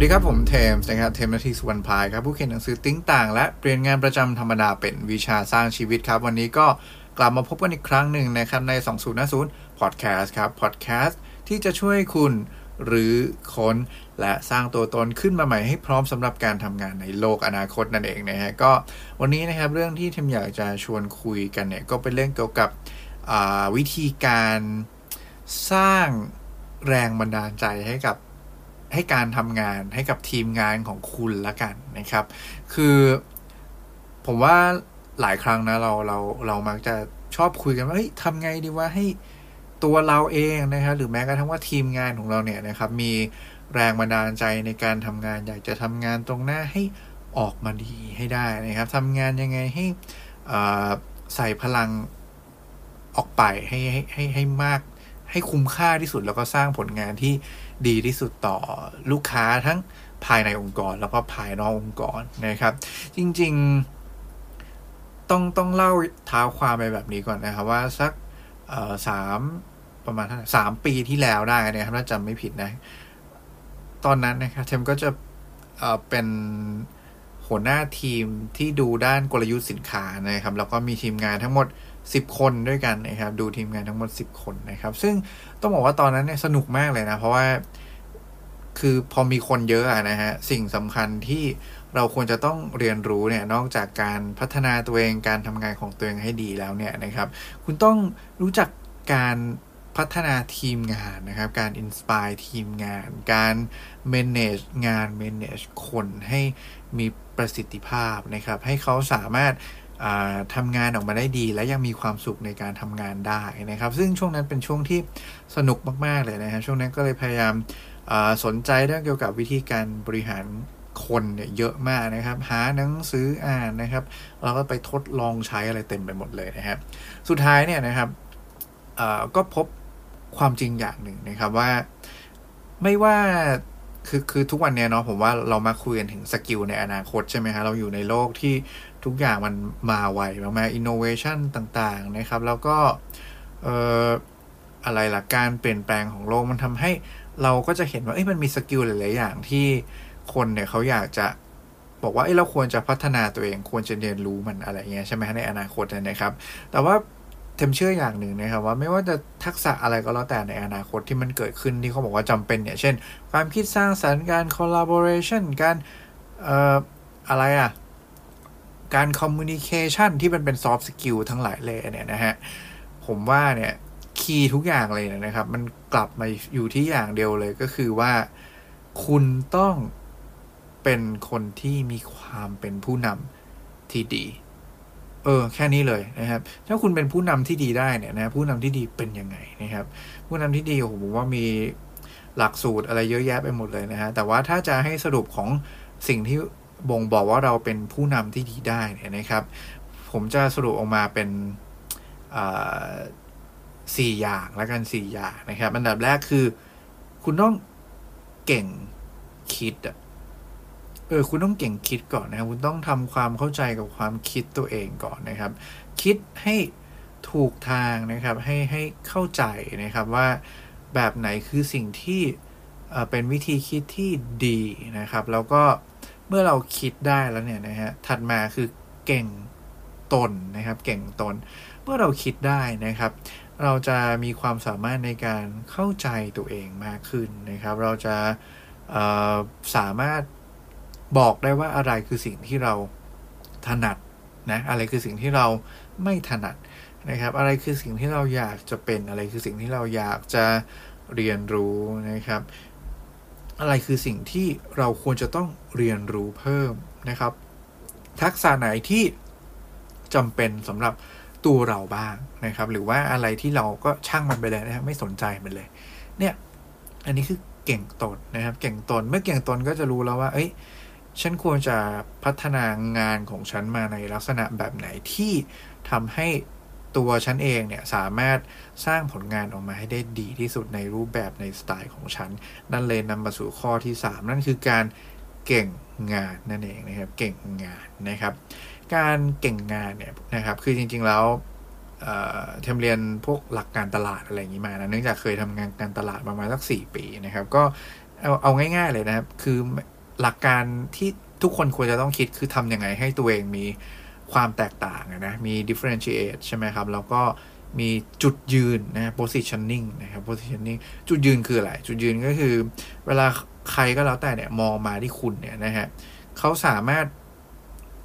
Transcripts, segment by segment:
สวัสดีครับ ผมเทมส์นะครับเทมนาทีสุวรรณพายครับผู้เขียนหนังสือติ้งต่าง และเปลี่ยนงานประจำธรรมดาเป็นวิชาสร้างชีวิตครับ วันนี้ก็กลับมาพบกันอีกครั้งหนึ่งนะครับใน 2050 Podcast ครับ Podcast ที่จะช่วยคุณหรือคนและสร้างตัวตนขึ้นมาใหม่ให้พร้อมสำหรับการทำงานในโลกอนาคตนั่นเองนะฮะก็วันนี้นะครับเรื่องที่เทมอยากจะชวนคุยกันเนี่ยก็เป็นเรื่องเกี่ยวกับวิธีการสร้างแรงบันดาลใจให้กับ ให้การทำงานให้กับทีมงานของคุณละกันนะครับ คือผมว่าหลายครั้งนะเราเราเรามักจะชอบคุยกันว่าเฮ้ยทำไงดีว่าให้ตัวเราเองนะครับหรือแม้กระทั่งว่าทีมงานของเราเนี่ยนะครับ มีแรงบันดาลใจในการทำงาน อยากจะทำงานตรงหน้าให้ออกมาดีให้ได้นะครับทำงานยังไงให้ใส่พลังออกไปให้ให้ให้ให้มากให้คุ้มค่าที่สุดแล้วก็สร้างผลงานที่ ดีที่สุดต่อลูกค้าทั้งภายในองค์กร แล้วก็ภายนอกองค์กรนะครับ จริงๆต้องต้องเล่าเท้าความไปแบบนี้ก่อนนะครับ ว่าสักสามประมาณสามปีที่แล้วได้นะครับถ้าจำไม่ผิดนะ ตอนนั้นนะครับเทมก็จะเเป็นหัวหน้าทีมที่ดูด้านกลยุทธ์สินค้านะครับ แล้วก็มีทีมงานทั้งหมด 10 คนด้วยกันนะครับ ดูทีมงานทั้งหมด 10 คนนะครับ ซึ่งต้องบอกว่าตอนนั้นเนี่ยสนุกมากเลยนะ เพราะว่าคือพอมีคนเยอะนะฮะ สิ่งสำคัญที่เราควรจะต้องเรียนรู้เนี่ยนอกจากการพัฒนาตัวเองการทำงานของตัวเองให้ดีแล้วเนี่ยนะครับ คุณต้องรู้จักการพัฒนาทีมงานนะครับ การอินสปายทีมงาน การ manage งาน manage คนให้มีประสิทธิภาพนะครับ ให้เขาสามารถ ทำงานออกมาได้ดี และยังมีความสุขในการทำงานได้นะครับ ซึ่งช่วงนั้นเป็นช่วงที่สนุกมาก ๆ เลยนะครับช่วงนั้นก็เลยพยายามสนใจเรื่องเกี่ยวกับวิธีการบริหารคนเนี่ยเยอะมากนะครับ หาหนังสืออ่านนะครับเราก็ไปทดลองใช้อะไรเต็มไปหมดเลยนะครับ สุดท้ายเนี่ยนะครับก็พบความจริงอย่างหนึ่งนะครับว่าไม่ว่า คือคือทุกวันเนี้ยเนาะผมว่าเรามาคุยกันถึง skill ในอนาคตใช่ไหมครับเราอยู่ในโลกที่ทุกอย่างมันมาไวมากๆอินโนเวชันต่างๆนะครับ แล้วก็เอ่ออะไรล่ะการเปลี่ยนแปลงของโลกมันทำให้เราก็จะเห็นว่าเอ้ยมันมี skill หลายๆอย่างที่คนเนี่ยเขาอยากจะบอกว่าเอ้ยเราควรจะพัฒนาตัวเองควรจะเรียนรู้มันอะไรเงี้ยใช่ไหมฮะในอนาคตนะครับ แต่ว่า ผมเชื่ออย่างหนึ่งนะครับว่าไม่ว่าจะทักษะอะไรก็แล้วแต่ในอนาคตที่มันเกิดขึ้นที่เขาบอกว่าจำเป็นเนี่ย เช่น ความคิดสร้างสรรค์การ collaboration การเอ่ออะไรอ่ะ การ communication ที่มันเป็น soft skill ทั้งหลายเลยเนี่ยนะฮะ ผมว่าเนี่ย key ทุกอย่างเลยนะครับ มันกลับมาอยู่ที่อย่างเดียวเลยก็คือว่าคุณต้องเป็นคนที่มีความเป็นผู้นำที่ดี เออแค่นี้เลยนะครับ ถ้าคุณเป็นผู้นำที่ดีได้เนี่ยนะผู้นำที่ดีเป็นยังไงนะครับ ผู้นำที่ดีผมว่ามีหลักสูตรอะไรเยอะแยะไปหมดเลยนะฮะแต่ว่าถ้าจะให้สรุปของสิ่งที่บ่งบอกว่าเราเป็นผู้นำที่ดีได้เนี่ยนะครับ ผมจะสรุปออกมาเป็นสี่อย่างแล้วกันสี่อย่างนะครับ อันดับแรกคือ คุณต้องเก่งคิดอะ เออคุณต้องเก่งคิดก่อนนะครับคุณต้องทำความเข้าใจกับความคิดตัวเองก่อนนะครับ คิดให้ถูกทางนะครับให้ให้เข้าใจนะครับว่าแบบไหนคือสิ่งที่เป็นวิธีคิดที่ดีนะครับ แล้วก็เมื่อเราคิดได้แล้วเนี่ยนะฮะถัดมาคือเก่งตนนะครับ เก่งตน เมื่อเราคิดได้นะครับ เราจะมีความสามารถในการเข้าใจตัวเองมากขึ้นนะครับ เราจะสามารถ บอกได้ว่าอะไรคือสิ่งที่เราถนัดนะอะไรคือสิ่งที่เราไม่ถนัดนะครับ อะไรคือสิ่งที่เราอยากจะเป็นอะไรคือสิ่งที่เราอยากจะเรียนรู้นะครับ อะไรคือสิ่งที่เราควรจะต้องเรียนรู้เพิ่มนะครับ ทักษะไหนที่จำเป็นสำหรับตัวเราบ้างนะครับ หรือว่าอะไรที่เราก็ช่างมันไปเลยนะครับไม่สนใจมันเลย เนี่ย อันนี้คือเก่งตนนะครับ เก่งตนเมื่อเก่งตนก็จะรู้แล้วว่า เอ้ย ฉันควรจะพัฒนางานของฉันมาในลักษณะแบบไหนที่ทำให้ตัวฉันเองเนี่ยสามารถสร้างผลงานออกมาให้ได้ดีที่สุดในรูปแบบในสไตล์ของฉัน นั่นเลยนำมาสู่ข้อที่ 3 นั่นคือการเก่งงานนั่นเองนะครับเก่งงานนะครับ การเก่งงานเนี่ยนะครับคือจริงๆแล้วเทมเรียนพวกหลักการตลาดอะไรอย่างนี้มานะเนื่องจากเคยทำงานการตลาดประมาณสัก4ปีนะครับ ก็เอาเอาง่าย ๆเลยนะครับ คือ หลักการที่ทุกคนควรจะต้องคิดคือทำยังไงให้ตัวเองมีความแตกต่างนะมี differentiate ใช่ไหมครับ แล้วก็มีจุดยืนนะ positioning นะครับ positioning จุดยืนคืออะไร จุดยืนก็คือ เวลาใครก็แล้วแต่เนี่ยมองมาที่คุณเนี่ยนะฮะเขาสามารถ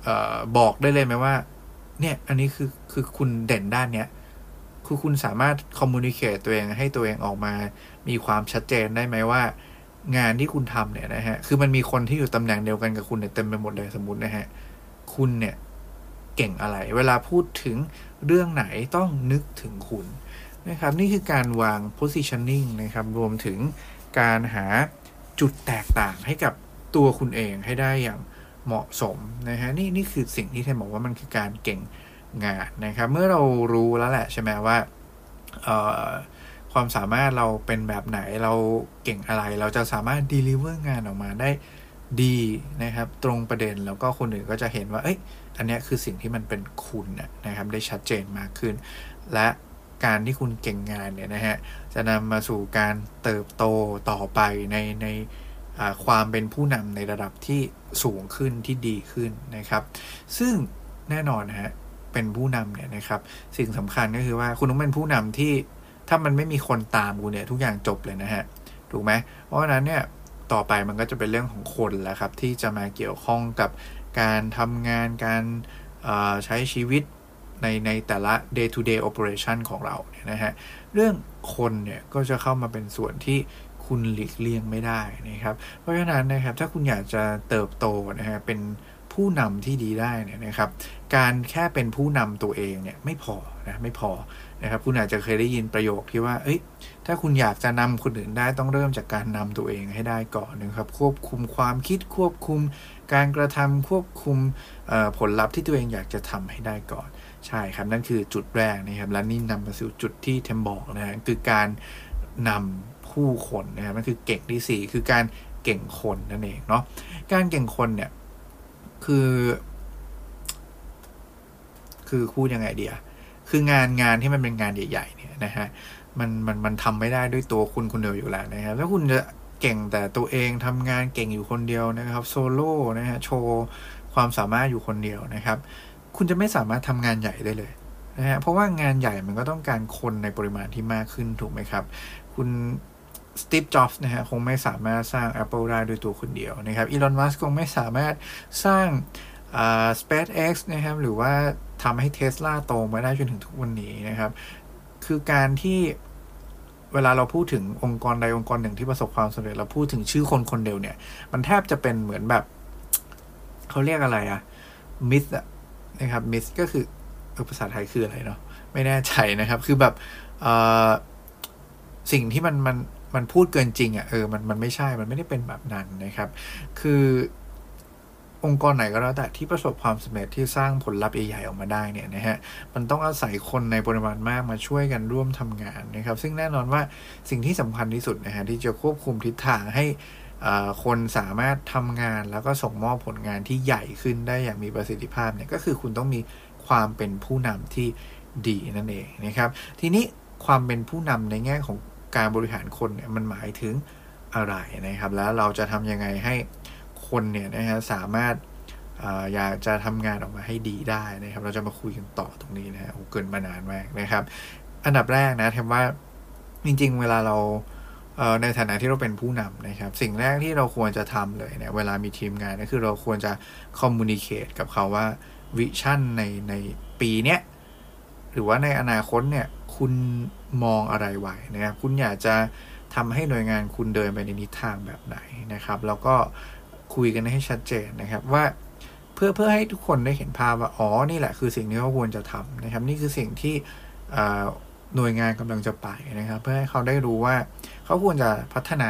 ออบอกได้เลยไหมว่า เนี่ยอันนี้คือคือคุณเด่นด้านเนี้ยคือคุณสามารถคอมมูนิเคตตัวเองให้ตัวเองออกมา มีความชัดเจนได้ไหมว่า งานที่คุณทำเนี่ยนะฮะ คือมันมีคนที่อยู่ตำแหน่งเดียวกันกับคุณเนี่ยเต็มไปหมดเลยสมมตินะฮะ คุณเนี่ยเก่งอะไร เวลาพูดถึงเรื่องไหนต้องนึกถึงคุณนะครับ นี่คือการวาง positioning นะครับ รวมถึงการหาจุดแตกต่างให้กับตัวคุณเองให้ได้อย่างเหมาะสมนะฮะ นี่นี่คือสิ่งที่เทนบอกว่ามันคือการเก่งงานนะครับ เมื่อเรารู้แล้วแหละใช่ไหมว่า ความสามารถเราเป็นแบบไหนเราเก่งอะไร เราจะสามารถ deliver งานออกมาได้ดีนะครับ ตรงประเด็นแล้วก็คนอื่นก็จะเห็นว่า เอ้ยอันนี้คือสิ่งที่มันเป็นคุณนะครับ ได้ชัดเจนมากขึ้น และการที่คุณเก่งงานเนี่ยนะฮะจะนำมาสู่การเติบโตต่อไปในในความเป็นผู้นำในระดับที่สูงขึ้นที่ดีขึ้นนะครับ ซึ่งแน่นอนนะฮะเป็นผู้นำเนี่ยนะครับ สิ่งสำคัญก็คือว่าคุณต้องเป็นผู้นำที่ ถ้ามันไม่มีคนตามคุณเนี่ยทุกอย่างจบเลยนะฮะถูกไหมเพราะฉะนั้นเนี่ยต่อไปมันก็จะเป็นเรื่องของคนแล้วครับ ที่จะมาเกี่ยวข้องกับการทำงานการใช้ชีวิตในในแต่ละ day to day operation ของเราเนี่ยนะฮะเรื่องคนเนี่ยก็จะเข้ามาเป็นส่วนที่คุณหลีกเลี่ยงไม่ได้นะครับ เพราะฉะนั้นนะครับถ้าคุณอยากจะเติบโตนะฮะเป็นผู้นำที่ดีได้เนี่ยนะครับ การแค่เป็นผู้นำตัวเองเนี่ยไม่พอนะไม่พอ นะครับคุณอาจจะเคยได้ยินประโยคที่ว่า เอ้ย ถ้าคุณอยากจะนำคนอื่นได้ต้องเริ่มจากการนำตัวเองให้ได้ก่อนนะครับ ควบคุมความคิดควบคุม การกระทำควบคุมผลลัพธ์ที่ตัวเองอยากจะทำให้ได้ก่อน ใช่ครับ นั่นคือจุดแรกนะครับ และนี่นำมาสู่จุดที่เทมบอกนะฮะคือการนำผู้คนนะครับนั่นคือเก่งที่ 4 คือการเก่งคนนั่นเองเนาะการเก่งคนเนี่ยคือ คือพูดยังไงเดีย คืองานงานที่มันเป็นงานใหญ่ๆเนี่ยนะฮะมันมันมันทำไม่ได้ด้วยตัวคุณคนเดียวอยู่แล้วนะครับถ้าคุณจะเก่งแต่ตัวเองทำงานเก่งอยู่คนเดียวนะครับโซโล่นะฮะโชว์ความสามารถอยู่คนเดียวนะครับ คุณจะไม่สามารถทำงานใหญ่ได้เลยนะฮะเพราะว่างานใหญ่มันก็ต้องการคนในปริมาณที่มากขึ้นถูกไหมครับ คุณสตีฟ จ็อบส์นะฮะคงไม่สามารถสร้าง Apple ได้ด้วยตัวคนเดียวนะครับอีลอน มัสก์คงไม่สามารถสร้าง SpaceX นะครับหรือว่า ทำให้เท s l a โตมาได้จนถึงทุกวันนี้นะครับ คือการที่เวลาเราพูดถึงองค์กรใดองค์กรหนึ่งที่ประสบความสำเร็จเราพูดถึงชื่อคนคนเดียวเนี่ย มันแทบจะเป็นเหมือนแบบเขาเรียกอะไรอะมิสอะนะครับมิสก็คือเออภาษาไทยคืออะไรเนาะไม่แน่ใจนะครับ คือแบบสิ่งที่มันมันมันพูดเกินจริงอะ่ะเออมันมันไม่ใช่มันไม่ได้เป็นแบบนั้นนะครับ คือ องค์กรไหนก็แล้วแต่ที่ประสบความสำเร็จที่สร้างผลลัพธ์ใหญ่ๆออกมาได้เนี่ยนะฮะมันต้องอาศัยคนในปริมาณมากมาช่วยกันร่วมทำงานนะครับ ซึ่งแน่นอนว่าสิ่งที่สำคัญที่สุดนะฮะที่จะควบคุมทิศทางให้คนสามารถทำงานแล้วก็ส่งมอบผลงานที่ใหญ่ขึ้นได้อย่างมีประสิทธิภาพเนี่ยก็คือคุณต้องมีความเป็นผู้นำที่ดีนั่นเองนะครับ ทีนี้ความเป็นผู้นำในแง่ของการบริหารคนเนี่ยมันหมายถึงอะไรนะครับ แล้วเราจะทำยังไงให้ คนเนี่ยนะฮะสามารถอยากจะทำงานออกมาให้ดีได้นะครับ เราจะมาคุยกันต่อตรงนี้นะฮะเกินมานานมากนะครับ อันดับแรกนะแทมว่าจริง ๆ เวลาเราในฐานะที่เราเป็นผู้นำนะครับ สิ่งแรกที่เราควรจะทำเลยเนี่ยเวลามีทีมงานก็คือเราควรจะคอมมูนิเคตกับเขาว่าวิชั่นในในปีเนี้ยหรือว่าในอนาคตเนี่ยคุณมองอะไรไว้นะครับ คุณอยากจะทำให้หน่วยงานคุณเดินไปในทิศทางแบบไหนนะครับ แล้วก็ คุยกันให้ชัดเจนนะครับว่าเพื่อเพื่อให้ทุกคนได้เห็นภาพว่าอ๋อนี่แหละคือสิ่งที่เขาควรจะทำนะครับ นี่คือสิ่งที่หน่วยงานกำลังจะไปนะครับ เพื่อให้เขาได้รู้ว่าเขาควรจะพัฒนา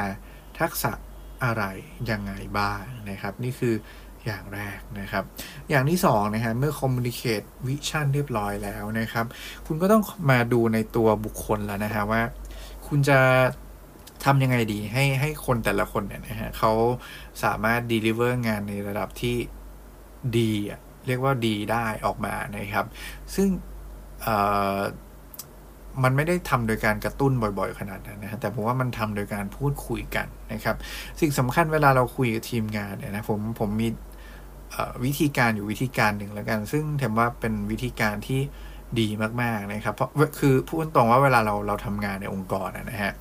ทักษะอะไรยังไงบ้างนะครับ นี่คืออย่างแรกนะครับ อย่างที่2นะครับเมื่อคอมมูนิเคตวิชั่นเรียบร้อยแล้วนะครับ คุณก็ต้องมาดูในตัวบุคคลแล้วนะฮะว่า คุณจะ ทำยังไงดีให้ให้คนแต่ละคนเนี่ยนะฮะเขาสามารถ deliver งานในระดับที่ดีเรียกว่าดีได้ออกมานะครับ ซึ่งมันไม่ได้ทำโดยการกระตุ้นบ่อยๆ ขนาดนั้นนะแต่ผมว่ามันทำโดยการพูดคุยกันนะครับ สิ่งสำคัญเวลาเราคุยกับทีมงานเนี่ยนะผมผมมีวิธีการอยู่วิธีการหนึ่งแล้วกัน ซึ่งแถมว่าเป็นวิธีการที่ดีมากๆนะครับ เพราะคือพูดตรงว่าเวลาเราเราทำงานในองค์กรนะฮะ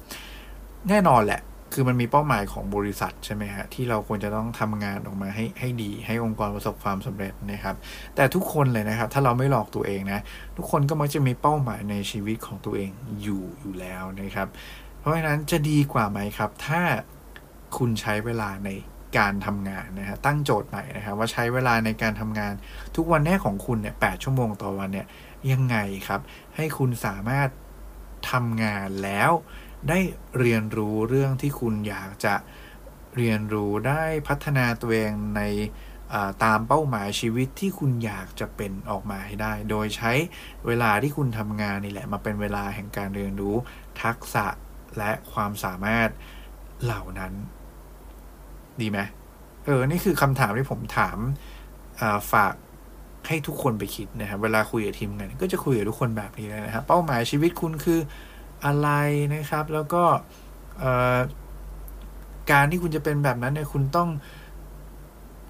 แน่นอนแหละ คือมันมีเป้าหมายของบริษัทใช่ไหมฮะ ที่เราควรจะต้องทำงานออกมาให้ให้ดี ให้องค์กรประสบความสำเร็จนะครับ แต่ทุกคนเลยนะครับ ถ้าเราไม่หลอกตัวเองนะ ทุกคนก็มักจะมีเป้าหมายในชีวิตของตัวเองอยู่อยู่แล้วนะครับ เพราะฉะนั้นจะดีกว่าไหมครับ ถ้าคุณใช้เวลาในการทำงานนะฮะตั้งโจทย์ใหม่นะครับว่าใช้เวลาในการทำงาน ทุกวันแน่ของคุณเนี่ยแชั่วโมงต่อวันเนี่ยยังไงครับ ให้คุณสามารถทำงานแล้ว ได้เรียนรู้เรื่องที่คุณอยากจะเรียนรู้ได้พัฒนาตัวเองในตามเป้าหมายชีวิตที่คุณอยากจะเป็นออกมาให้ได้ โดยใช้เวลาที่คุณทำงานนี่แหละมาเป็นเวลาแห่งการเรียนรู้ ทักษะและความสามารถเหล่านั้น ดีไหมเออ นี่คือคำถามที่ผมถามฝากให้ทุกคนไปคิดนะครับ เวลาคุยกับทีมงานก็จะคุยกับทุกคนแบบนี้เลยนะครับ เป้าหมายชีวิตคุณคือ อะไรนะครับ แล้วก็การที่คุณจะเป็นแบบนั้นเนี่ยคุณต้อง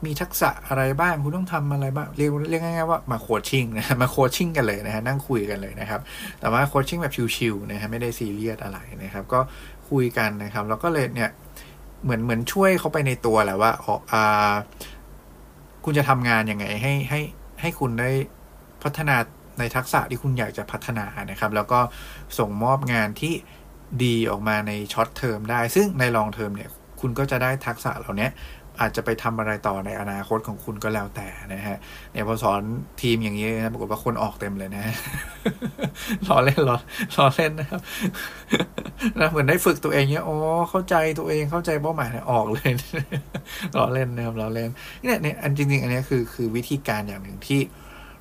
มีทักษะอะไรบ้าง คุณต้องทำอะไรบ้าง เรียกเรียกง่ายๆว่ามา coaching นะมา coaching กันเลยนะฮะนั่งคุยกันเลยนะครับ แต่ว่า coaching แบบชิวๆนะฮะไม่ได้ซีเรียสอะไรนะครับ ก็คุยกันนะครับ แล้วก็เลยเนี่ยเหมือนเหมือนช่วยเขาไปในตัวแหละว่าออกอ่าคุณจะทำงานยังไงให้ให้ให้คุณได้พัฒนา ในทักษะที่คุณอยากจะพัฒนานะครับ แล้วก็ส่งมอบงานที่ดีออกมาใน short term ได้ ซึ่งใน long term เนี่ย คุณก็จะได้ทักษะเหล่านี้อาจจะไปทำอะไรต่อในอนาคตของคุณก็แล้วแต่นะฮะเนี่ยพอสอนทีมอย่างนี้นะปรากฏว่าคนออกเต็มเลยนะล้อเล่นล้อล้อเล่นนะครับนะเหมือนได้ฝึกตัวเองเนี้ยอ๋อเข้าใจตัวเองเข้าใจเป้าหมายออกเลยล้อเล่นนะครับล้อเล่นเนี่ยเนี่ยอันจริงๆอันนี้คือคือวิธีการอย่างหนึ่งที่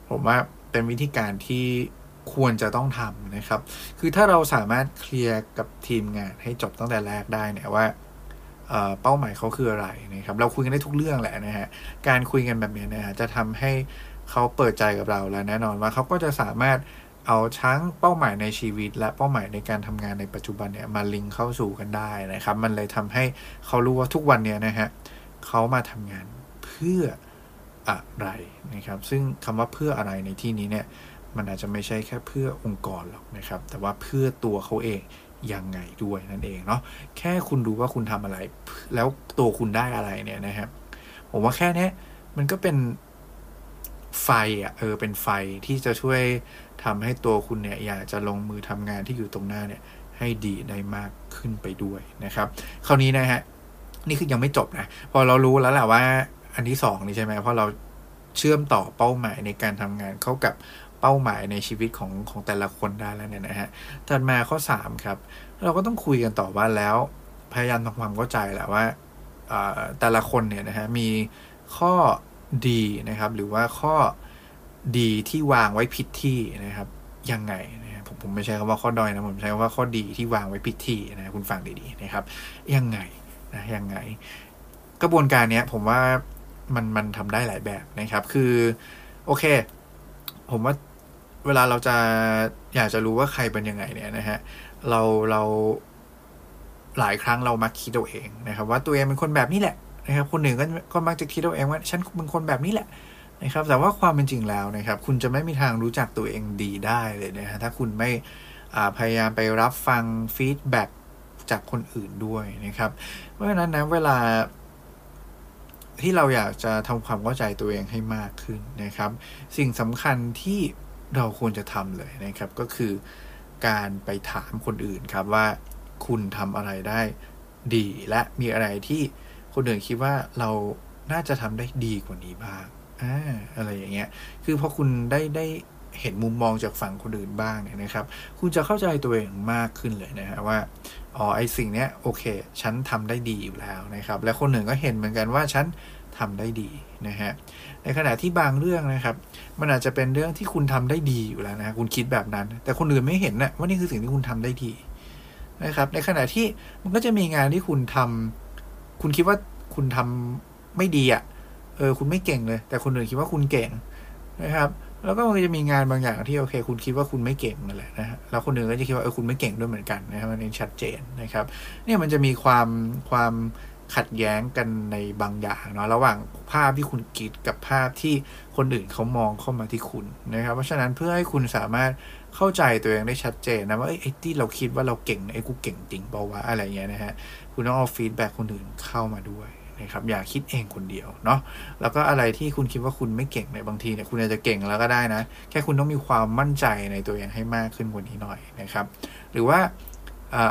ผมว่า เป็นวิธีการที่ควรจะต้องทำนะครับ คือถ้าเราสามารถเคลียร์กับทีมงานให้จบตั้งแต่แรกได้เนี่ยว่าเป้าหมายเขาคืออะไรนะครับ เราคุยกันได้ทุกเรื่องแหละนะฮะ การคุยกันแบบนี้นะฮะจะทำให้เขาเปิดใจกับเราแล้วแน่นอนว่าเขาก็จะสามารถเอาทั้งเป้าหมายในชีวิต และเป้าหมายในการทำงานในปัจจุบันเนี่ยมาลิงก์เข้าสู่กันได้นะครับ มันเลยทำให้เขารู้ว่าทุกวันเนี่ยนะฮะเขามาทำงานเพื่อ อะไรนะครับ ซึ่งคำว่าเพื่ออะไรในที่นี้เนี่ยมันอาจจะไม่ใช่แค่เพื่อองค์กรหรอกนะครับ แต่ว่าเพื่อตัวเขาเองยังไงด้วยนั่นเองเนาะแค่คุณดูว่าคุณทำอะไร แล้วตัวคุณได้อะไรเนี่ยนะครับ ผมว่าแค่นี้มันก็เป็นไฟอะเออเป็นไฟที่จะช่วยทำให้ตัวคุณเนี่ยอยากจะลงมือทำงานที่อยู่ตรงหน้าเนี่ย ให้ดีได้มากขึ้นไปด้วยนะครับ คราวนี้นะฮะนี่คือยังไม่จบนะ พอเรารู้แล้วแหละว่า อันที่สองนี่ใช่ไหมเพราะเราเชื่อมต่อเป้าหมายในการทำงานเข้ากับเป้าหมายในชีวิตของของแต่ละคนได้แล้วเนี่ยนะฮะถัดมาข้อ3ครับ เราก็ต้องคุยกันต่อว่าแล้วพยายามทำความเข้าใจแหละว่าแต่ละคนเนี่ยนะฮะมีข้อดีนะครับ หรือว่าข้อดีที่วางไว้ผิดที่นะครับยังไงนะผมผมไม่ใช่คำว่าข้อดอยนะผมใช้คำว่าข้อดีที่วางไว้ผิดที่นะคุณฟังดีๆนะครับยังไงนะยังไง กระบวนการเนี้ยผมว่า มันมันทำได้หลายแบบนะครับ คือ โอเค ผมว่าเวลาเราจะอยากจะรู้ว่าใครเป็นยังไงเนี่ยนะฮะเราเราหลายครั้งเรามักคิดเอาเองนะครับ ว่าตัวเองเป็นคนแบบนี้แหละนะครับ คนหนึ่งก็ก็มักจะคิดเอาเองว่าฉันเป็นคนแบบนี้แหละนะครับ แต่ว่าความเป็นจริงแล้วนะครับ คุณจะไม่มีทางรู้จักตัวเองดีได้เลยนะฮะถ้าคุณไม่พยายามไปรับฟังฟีดแบ็จากคนอื่นด้วยนะครับ เพราะฉะนั้นนะเวลา ที่เราอยากจะทำความเข้าใจตัวเองให้มากขึ้นนะครับ สิ่งสำคัญที่เราควรจะทำเลยนะครับ ก็คือการไปถามคนอื่นครับว่าคุณทำอะไรได้ดีและมีอะไรที่คนอื่นคิดว่าเราน่าจะทำได้ดีกว่านี้บ้างอ่าอะไรอย่างเงี้ย คือพอคุณได้ได้เห็นมุมมองจากฝั่งคนอื่นบ้างเนี่ยนะครับ คุณจะเข้าใจตัวเองมากขึ้นเลยนะฮะว่า อ๋อไอสิ่งเนี้ยโอเค ฉันทำได้ดีอยู่แล้วนะครับ และคนหนึ่งก็เห็นเหมือนกันว่าฉันทำได้ดีนะฮะในขณะที่บางเรื่องนะครับ มันอาจจะเป็นเรื่องที่คุณทำได้ดีอยู่แล้วนะคุณคิดแบบนั้น แต่คนอื่นไม่เห็นนะว่านี่คือสิ่งที่คุณทำได้ดีนะครับ ในขณะที่มันก็จะมีงานที่คุณทำคุณคิดว่าคุณทำไม่ดีอะ่ะเออคุณไม่เก่งเลย แต่คนอื่นคิดว่าคุณเก่งนะครับ แล้วก็มันจะมีงานบางอย่างที่โอเค คุณคิดว่าคุณไม่เก่งนั่นแหละนะฮะแล้วคนอื่นก็จะคิดว่าเออคุณไม่เก่งด้วยเหมือนกันนะครับมันชัดเจนนะครับ เนี่ยมันจะมีความความขัดแย้งกันในบางอย่างเนาะระหว่างภาพที่คุณคิดกับภาพที่คนอื่นเขามองเข้ามาที่คุณนะครับ เพราะฉะนั้นเพื่อให้คุณสามารถเข้าใจตัวเองได้ชัดเจนนะว่าไอ้ที่เราคิดว่าเราเก่งไอ้กูเก่งจริงเปล่าวะอะไรเงี้ยนะฮะคุณต้องเอาฟีดแบ็คนอื่นเข้ามาด้วย นะครับอย่าคิดเองคนเดียวเนาะแล้วก็อะไรที่คุณคิดว่าคุณไม่เก่งในบางทีเนี่ยคุณอาจจะเก่งแล้วก็ได้นะ แค่คุณต้องมีความมั่นใจในตัวเองให้มากขึ้นกว่านี้หน่อยนะครับ หรือว่า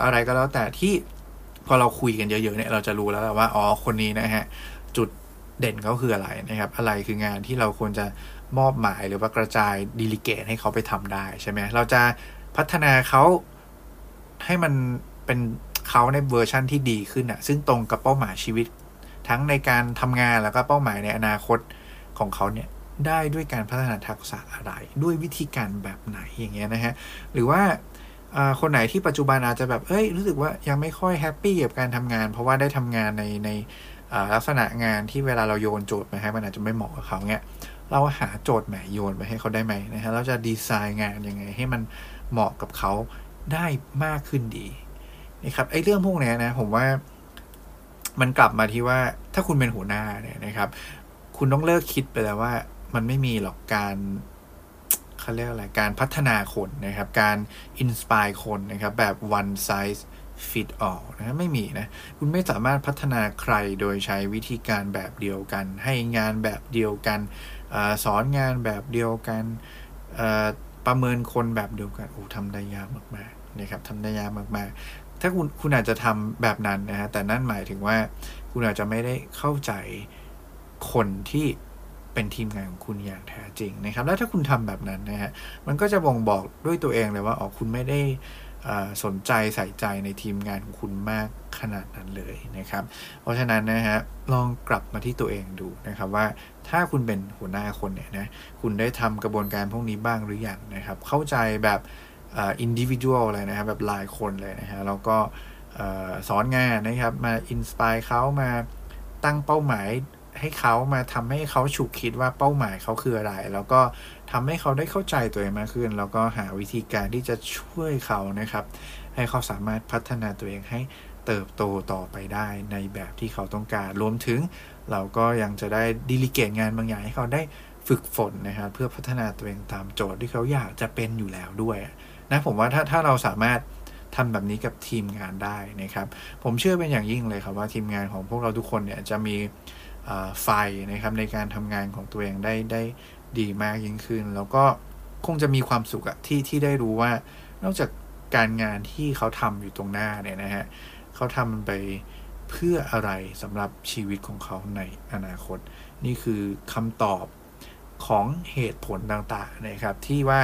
อะไรก็แล้วแต่ที่พอเราคุยกันเยอะๆเนี่ยเราจะรู้แล้วว่าอ๋อคนนี้นะฮะจุดเด่นเขาคืออะไรนะครับ อะไรคืองานที่เราควรจะมอบหมายหรือว่ากระจายดีลิเกตให้เขาไปทำได้ใช่ไหมเราจะพัฒนาเขาให้มันเป็นเขาในเวอร์ชั่นที่ดีขึ้นอะซึ่งตรงกับเป้าหมายชีวิต ทั้งในการทำงานแล้วก็เป้าหมายในอนาคตของเขาเนี่ยได้ด้วยการพัฒนาทักษะอะไรด้วยวิธีการแบบไหนอย่างเงี้ยนะฮะหรือว่าคนไหนที่ปัจจุบันอาจจะแบบเอ้ยรู้สึกว่ายังไม่ค่อย happy กับการทำงาน เพราะว่าได้ทำงานในในลักษณะงานที่เวลาเราโยนโจทย์ไปให้มันอาจจะไม่เหมาะกับเขาเงี้ยเราหาโจทย์ใหม่โยนไปให้เขาได้ไหมนะฮะเราจะดีไซน์งานยังไงให้มันเหมาะกับเขาได้มากขึ้นดีนะครับไอ้เรื่องพวกนี้นะผมว่า มันกลับมาที่ว่าถ้าคุณเป็นหัวหน้าเนี่ยนะครับ คุณต้องเลิกคิดไปแล้วว่า มันไม่มีหรอกการเขาเรียกอะไรการพัฒนาคนนะครับ การอินสปายคนนะครับ แบบ one size fit all นะไม่มีนะ คุณไม่สามารถพัฒนาใครโดยใช้วิธีการแบบเดียวกัน ให้งานแบบเดียวกันอสอนงานแบบเดียวกันประเมินคนแบบเดียวกันโอ้ทำได้ยากมากๆนะครับทำได้ยากมากๆ ถ้าคุณคุณอาจจะทำแบบนั้นนะฮะแต่นั่นหมายถึงว่า คุณอาจจะไม่ได้เข้าใจคนที่เป็นทีมงานของคุณอย่างแท้จริงนะครับ แล้วถ้าคุณทำแบบนั้นนะฮะมันก็จะบ่งบอกด้วยตัวเองเลยว่าอ๋อคุณไม่ได้สนใจใส่ใจในทีมงานของคุณมากขนาดนั้นเลยนะครับ เพราะฉะนั้นนะฮะลองกลับมาที่ตัวเองดูนะครับว่าถ้าคุณเป็นหัวหน้าคนเนี่ยนะคุณได้ทำกระบวนการพวกนี้บ้างหรืออยังนะครับ เข้าใจแบบ อินดิวิวลเลยนะครับแบบรายคนเลยนะฮะแล้วก็สอนงานนะครับมาอินสปายเขามาตั้งเป้าหมายให้เขามาทำให้เขาฉุกคิดว่าเป้าหมายเขาคืออะไร แล้วก็ทำให้เขาได้เข้าใจตัวเองมากขึ้น แล้วก็หาวิธีการที่จะช่วยเขานะครับ ให้เขาสามารถพัฒนาตัวเองให้เติบโตต่อไปได้ในแบบที่เขาต้องการ รวมถึงเราก็ยังจะได้ดิลิเกตงานบางอย่างให้เขาได้ฝึกฝนนะครับเพื่อพัฒนาตัวเองตามโจทย์ที่เขาอยากจะเป็นอยู่แล้วด้วย นะผมว่าถ้าถ้าเราสามารถทำแบบนี้กับทีมงานได้นะครับ ผมเชื่อเป็นอย่างยิ่งเลยครับว่าทีมงานของพวกเราทุกคนเนี่ยจะมีไฟนะครับในการทำงานของตัวเองได้ได้ดีมากยิ่งขึ้น แล้วก็คงจะมีความสุขอะที่ที่ได้รู้ว่า นอกจากการงานที่เขาทำอยู่ตรงหน้าเนี่ยนะฮะเขาทำไปเพื่ออะไรสำหรับชีวิตของเขาในอนาคต นี่คือคำตอบของเหตุผลต่างๆนะครับ ที่ว่า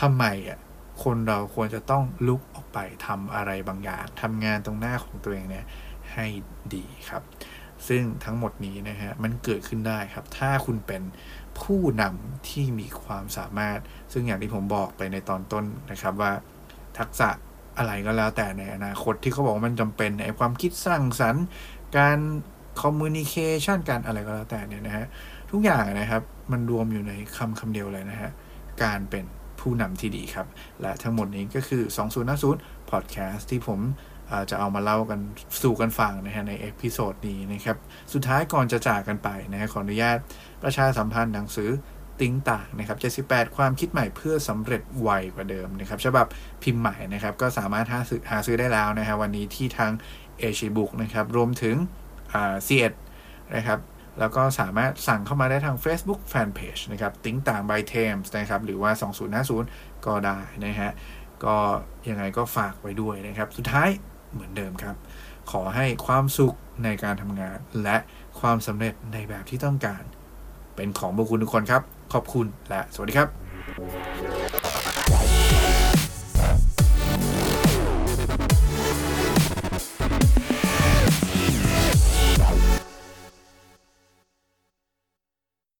ทำไมอะ คนเราควรจะต้องลุกออกไปทำอะไรบางอย่างทำงานตรงหน้าของตัวเองเนี่ยให้ดีครับ ซึ่งทั้งหมดนี้นะฮะมันเกิดขึ้นได้ครับ ถ้าคุณเป็นผู้นำที่มีความสามารถ ซึ่งอย่างที่ผมบอกไปในตอนต้นนะครับว่า ทักษะอะไรก็แล้วแต่ในอนาคตที่เขาบอกว่ามันจำเป็นในความคิดสร้างสรรค์ การcommunication การอะไรก็แล้วแต่เนี่ยนะฮะทุกอย่างนะครับมันรวมอยู่ในคำคำเดียวเลยนะฮะการเป็น ผู้นำที่ดีครับ และทั้งหมดนี้ก็คือ 2050 Podcast ที่ผมจะเอามาเล่ากันสู่กันฟังนะฮะใน episode นี้นะครับ สุดท้ายก่อนจะจากกันไปนะฮะขออนุญาตประชาสัมพันธ์หนังสือ Think ต่างนะครับ 78 ความคิดใหม่เพื่อสำเร็จไวกว่าเดิมนะครับฉบับพิมพ์ใหม่นะครับ ก็สามารถหาซื้อหาซื้อได้แล้วนะฮะวันนี้ที่ทางเอชีบุกนะครับ รวมถึงซีเอ็ดนะครับ แล้วก็สามารถสั่งเข้ามาได้ทาง Facebook Fanpage นะครับติ้งต่าง by Thames นะครับ หรือว่า 2050 ก็ได้นะฮะ ก็ยังไงก็ฝากไว้ด้วยนะครับ สุดท้ายเหมือนเดิมครับ ขอให้ความสุขในการทำงาน และความสำเร็จในแบบที่ต้องการ เป็นของบุคคลทุกคนครับ ขอบคุณและสวัสดีครับ